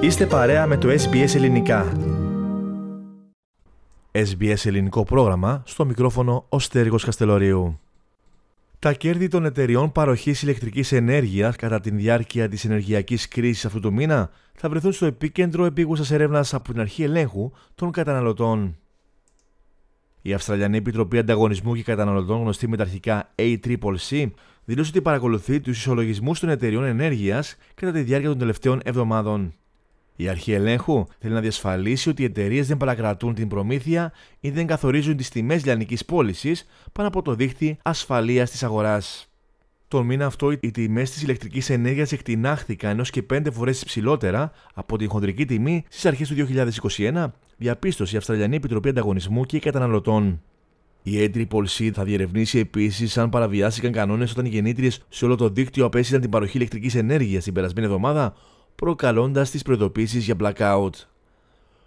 Είστε παρέα με το SBS Ελληνικά. SBS Ελληνικό πρόγραμμα, στο μικρόφωνο ο Στέργος Καστελωρίου. Τα κέρδη των εταιριών παροχής ηλεκτρικής ενέργειας κατά τη διάρκεια της ενεργειακής κρίσης αυτού του μήνα θα βρεθούν στο επίκεντρο επίγουσας έρευνας από την αρχή ελέγχου των καταναλωτών. Η Αυστραλιανή Επιτροπή Ανταγωνισμού και Καταναλωτών, γνωστή με τα αρχικά ACCC, δήλωσε ότι παρακολουθεί τους ισολογισμούς των εταιριών ενέργειας κατά τη διάρκεια των τελευταίων εβδομάδων. Η αρχή ελέγχου θέλει να διασφαλίσει ότι οι εταιρείες δεν παρακρατούν την προμήθεια ή δεν καθορίζουν τις τιμές λιανικής πώλησης πάνω από το δίχτυ ασφαλείας της αγοράς. Τον μήνα αυτό οι τιμές της ηλεκτρικής ενέργειας εκτινάχθηκαν ενό και πέντε φορές υψηλότερα από την χοντρική τιμή στις αρχές του 2021, διαπίστωσε η Αυστραλιανή Επιτροπή Ανταγωνισμού και Καταναλωτών. Η έντρη Πολσί θα διερευνήσει επίσης αν παραβιάστηκαν κανόνες όταν οι γεννήτριες σε όλο το δίκτυο απέστειλαν την παροχή ηλεκτρικής ενέργειας την περασμένη εβδομάδα, προκαλώντας τις προειδοποίησεις για blackout.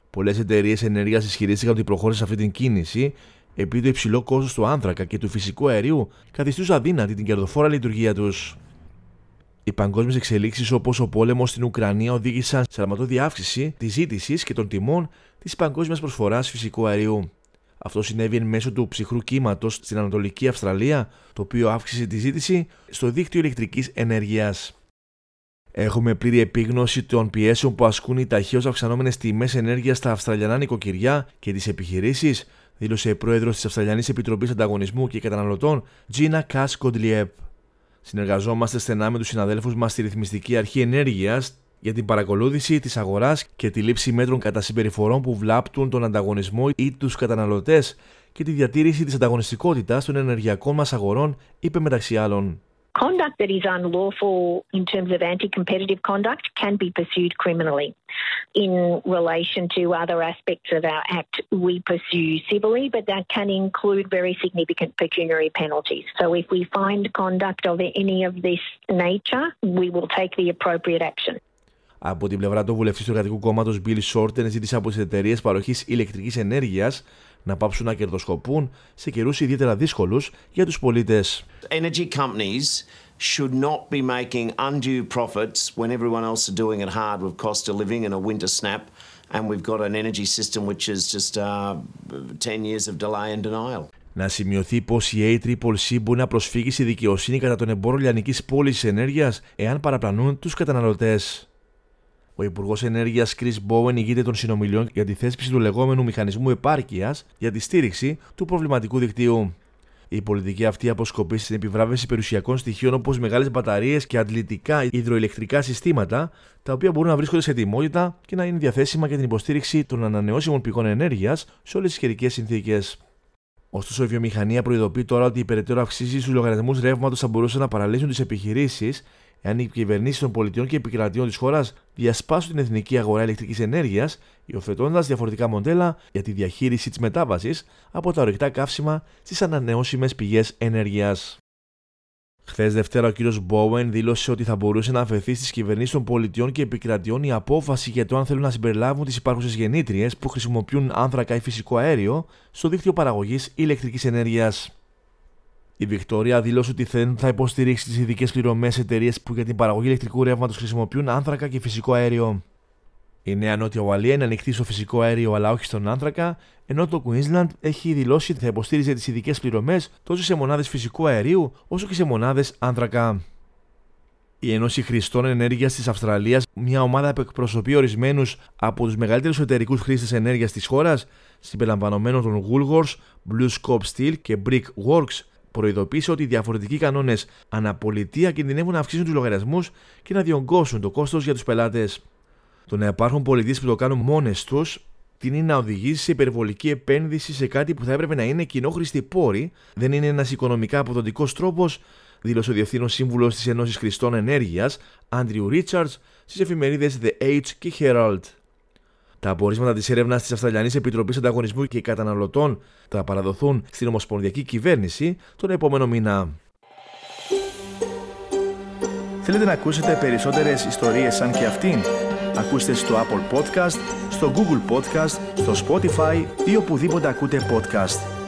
Πολλές εταιρείες ενέργειας ισχυρίστηκαν ότι προχώρησαν αυτή την κίνηση επειδή το υψηλό κόστος του άνθρακα και του φυσικού αερίου καθιστούσε αδύνατη την κερδοφόρα λειτουργία τους. Οι παγκόσμιες εξελίξεις όπως ο πόλεμος στην Ουκρανία οδήγησαν σε αρματώδη αύξηση της ζήτησης και των τιμών της παγκόσμιας προσφοράς φυσικού αερίου. Αυτό συνέβη εν μέσω του ψυχρού κύματος στην Ανατολική Αυστραλία, το οποίο αύξησε τη ζήτηση στο δίκτυο ηλεκτρικής ενέργειας. Έχουμε πλήρη επίγνωση των πιέσεων που ασκούν οι ταχύως αυξανόμενες τιμές ενέργειας στα Αυστραλιανά νοικοκυριά και τις επιχειρήσεις, δήλωσε η πρόεδρος της Αυστραλιανής Επιτροπής Ανταγωνισμού και Καταναλωτών, Τζίνα Κάς Κοντλιέπ. Συνεργαζόμαστε στενά με τους συναδέλφους μας στη Ρυθμιστική Αρχή Ενέργειας για την παρακολούθηση της αγοράς και τη λήψη μέτρων κατά συμπεριφορών που βλάπτουν τον ανταγωνισμό ή τους καταναλωτές και τη διατήρηση της ανταγωνιστικότητας των ενεργειακών μας αγορών, είπε μεταξύ άλλων. Conduct that is unlawful in terms of anti competitive conduct can be pursued criminally. In relation to other aspects of our Act, we pursue civilly, but that can include very significant pecuniary penalties. So if we find conduct of any of this nature, we will take the appropriate action. Από την πλευρά του βουλευτή του Εργατικού Κόμματο Bill Shorten ζήτησε από τι εταιρείε παροχή ηλεκτρική ενέργεια να πάψουν να κερδοσκοπούν σε καιρού ιδιαίτερα δύσκολου για του πολίτε. Energy companies should not be making undue profits when everyone else are doing it hard with cost of living and a winter snap and we've got an energy system which is just uh, 10 years of delay and denial. Να σημειωθεί πω η ACCC μπορεί να προσφύγει στη δικαιοσύνη κατά τον εμπόρο λιανική πώληση ενέργεια εάν παραπλανούν του καταναλωτέ. Ο Υπουργός Ενέργειας Chris Bowen ηγείται των συνομιλιών για τη θέσπιση του λεγόμενου μηχανισμού επάρκειας για τη στήριξη του προβληματικού δικτύου. Η πολιτική αυτή αποσκοπεί στην επιβράβευση περιουσιακών στοιχείων όπως μεγάλες μπαταρίες και αντλητικά υδροηλεκτρικά συστήματα, τα οποία μπορούν να βρίσκονται σε ετοιμότητα και να είναι διαθέσιμα για την υποστήριξη των ανανεώσιμων πηγών ενέργειας σε όλες τις καιρικές συνθήκες. Ωστόσο, η βιομηχανία προειδοποιεί τώρα ότι οι περαιτέρω αυξήσει στους λογαριασμούς ρεύματος θα μπορούσαν να παραλύσουν τις επιχειρήσεις εάν οι κυβερνήσεις των πολιτιών και επικρατείων της χώρας διασπάσουν την εθνική αγορά ηλεκτρικής ενέργειας, υιοθετώντας διαφορετικά μοντέλα για τη διαχείριση της μετάβασης από τα ορυκτά καύσιμα στις ανανεώσιμες πηγές ενέργειας. Χθες Δευτέρα, ο κ. Μπόουεν δήλωσε ότι θα μπορούσε να αφαιθεί στις κυβερνήσεις των πολιτιών και επικρατείων η απόφαση για το αν θέλουν να συμπεριλάβουν τις υπάρχουσες γεννήτριες που χρησιμοποιούν άνθρακα ή φυσικό αέριο στο δίκτυο παραγωγής ηλεκτρικής ενέργειας. Η Βικτόρια δήλωσε ότι δεν θα υποστηρίξει τις ειδικές πληρωμές εταιρείες που για την παραγωγή ηλεκτρικού ρεύματος χρησιμοποιούν άνθρακα και φυσικό αέριο. Η Νέα Νότια Ουαλία είναι ανοιχτή στο φυσικό αέριο αλλά όχι στον άνθρακα, ενώ το Queensland έχει δηλώσει ότι θα υποστήριζε τις ειδικές πληρωμές τόσο σε μονάδες φυσικού αερίου όσο και σε μονάδες άνθρακα. Η Ένωση Χρηστών Ενέργειας της Αυστραλίας, μια ομάδα που εκπροσωπεί ορισμένους από τους μεγαλύτερους εταιρικούς χρήστες ενέργειας της χώρας, συμπεριλαμβανομένων των Woolworths, Blue Scope Steel και Brickworks, προειδοποίησε ότι οι διαφορετικοί κανόνες αναπολιτεία κινδυνεύουν να αυξήσουν τους λογαριασμούς και να διωγγώσουν το κόστος για τους πελάτες. Το να υπάρχουν πολιτείες που το κάνουν μόνες τους είναι να οδηγήσει σε υπερβολική επένδυση σε κάτι που θα έπρεπε να είναι κοινόχρηστη πόρη, δεν είναι ένας οικονομικά αποδοτικός τρόπος, δήλωσε ο Διευθύνων Σύμβουλος της Ενώσης Χριστών Ενέργειας, Άντριου Ρίτσαρτ, στις εφημερίδες The Age και Herald. Τα απορίσματα της έρευνας της Αυστραλιανής Επιτροπής Ανταγωνισμού και Καταναλωτών θα παραδοθούν στην Ομοσπονδιακή Κυβέρνηση τον επόμενο μήνα. Θέλετε να ακούσετε περισσότερες ιστορίες σαν και αυτήν; Ακούστε στο Apple Podcast, στο Google Podcast, στο Spotify ή οπουδήποτε ακούτε podcast.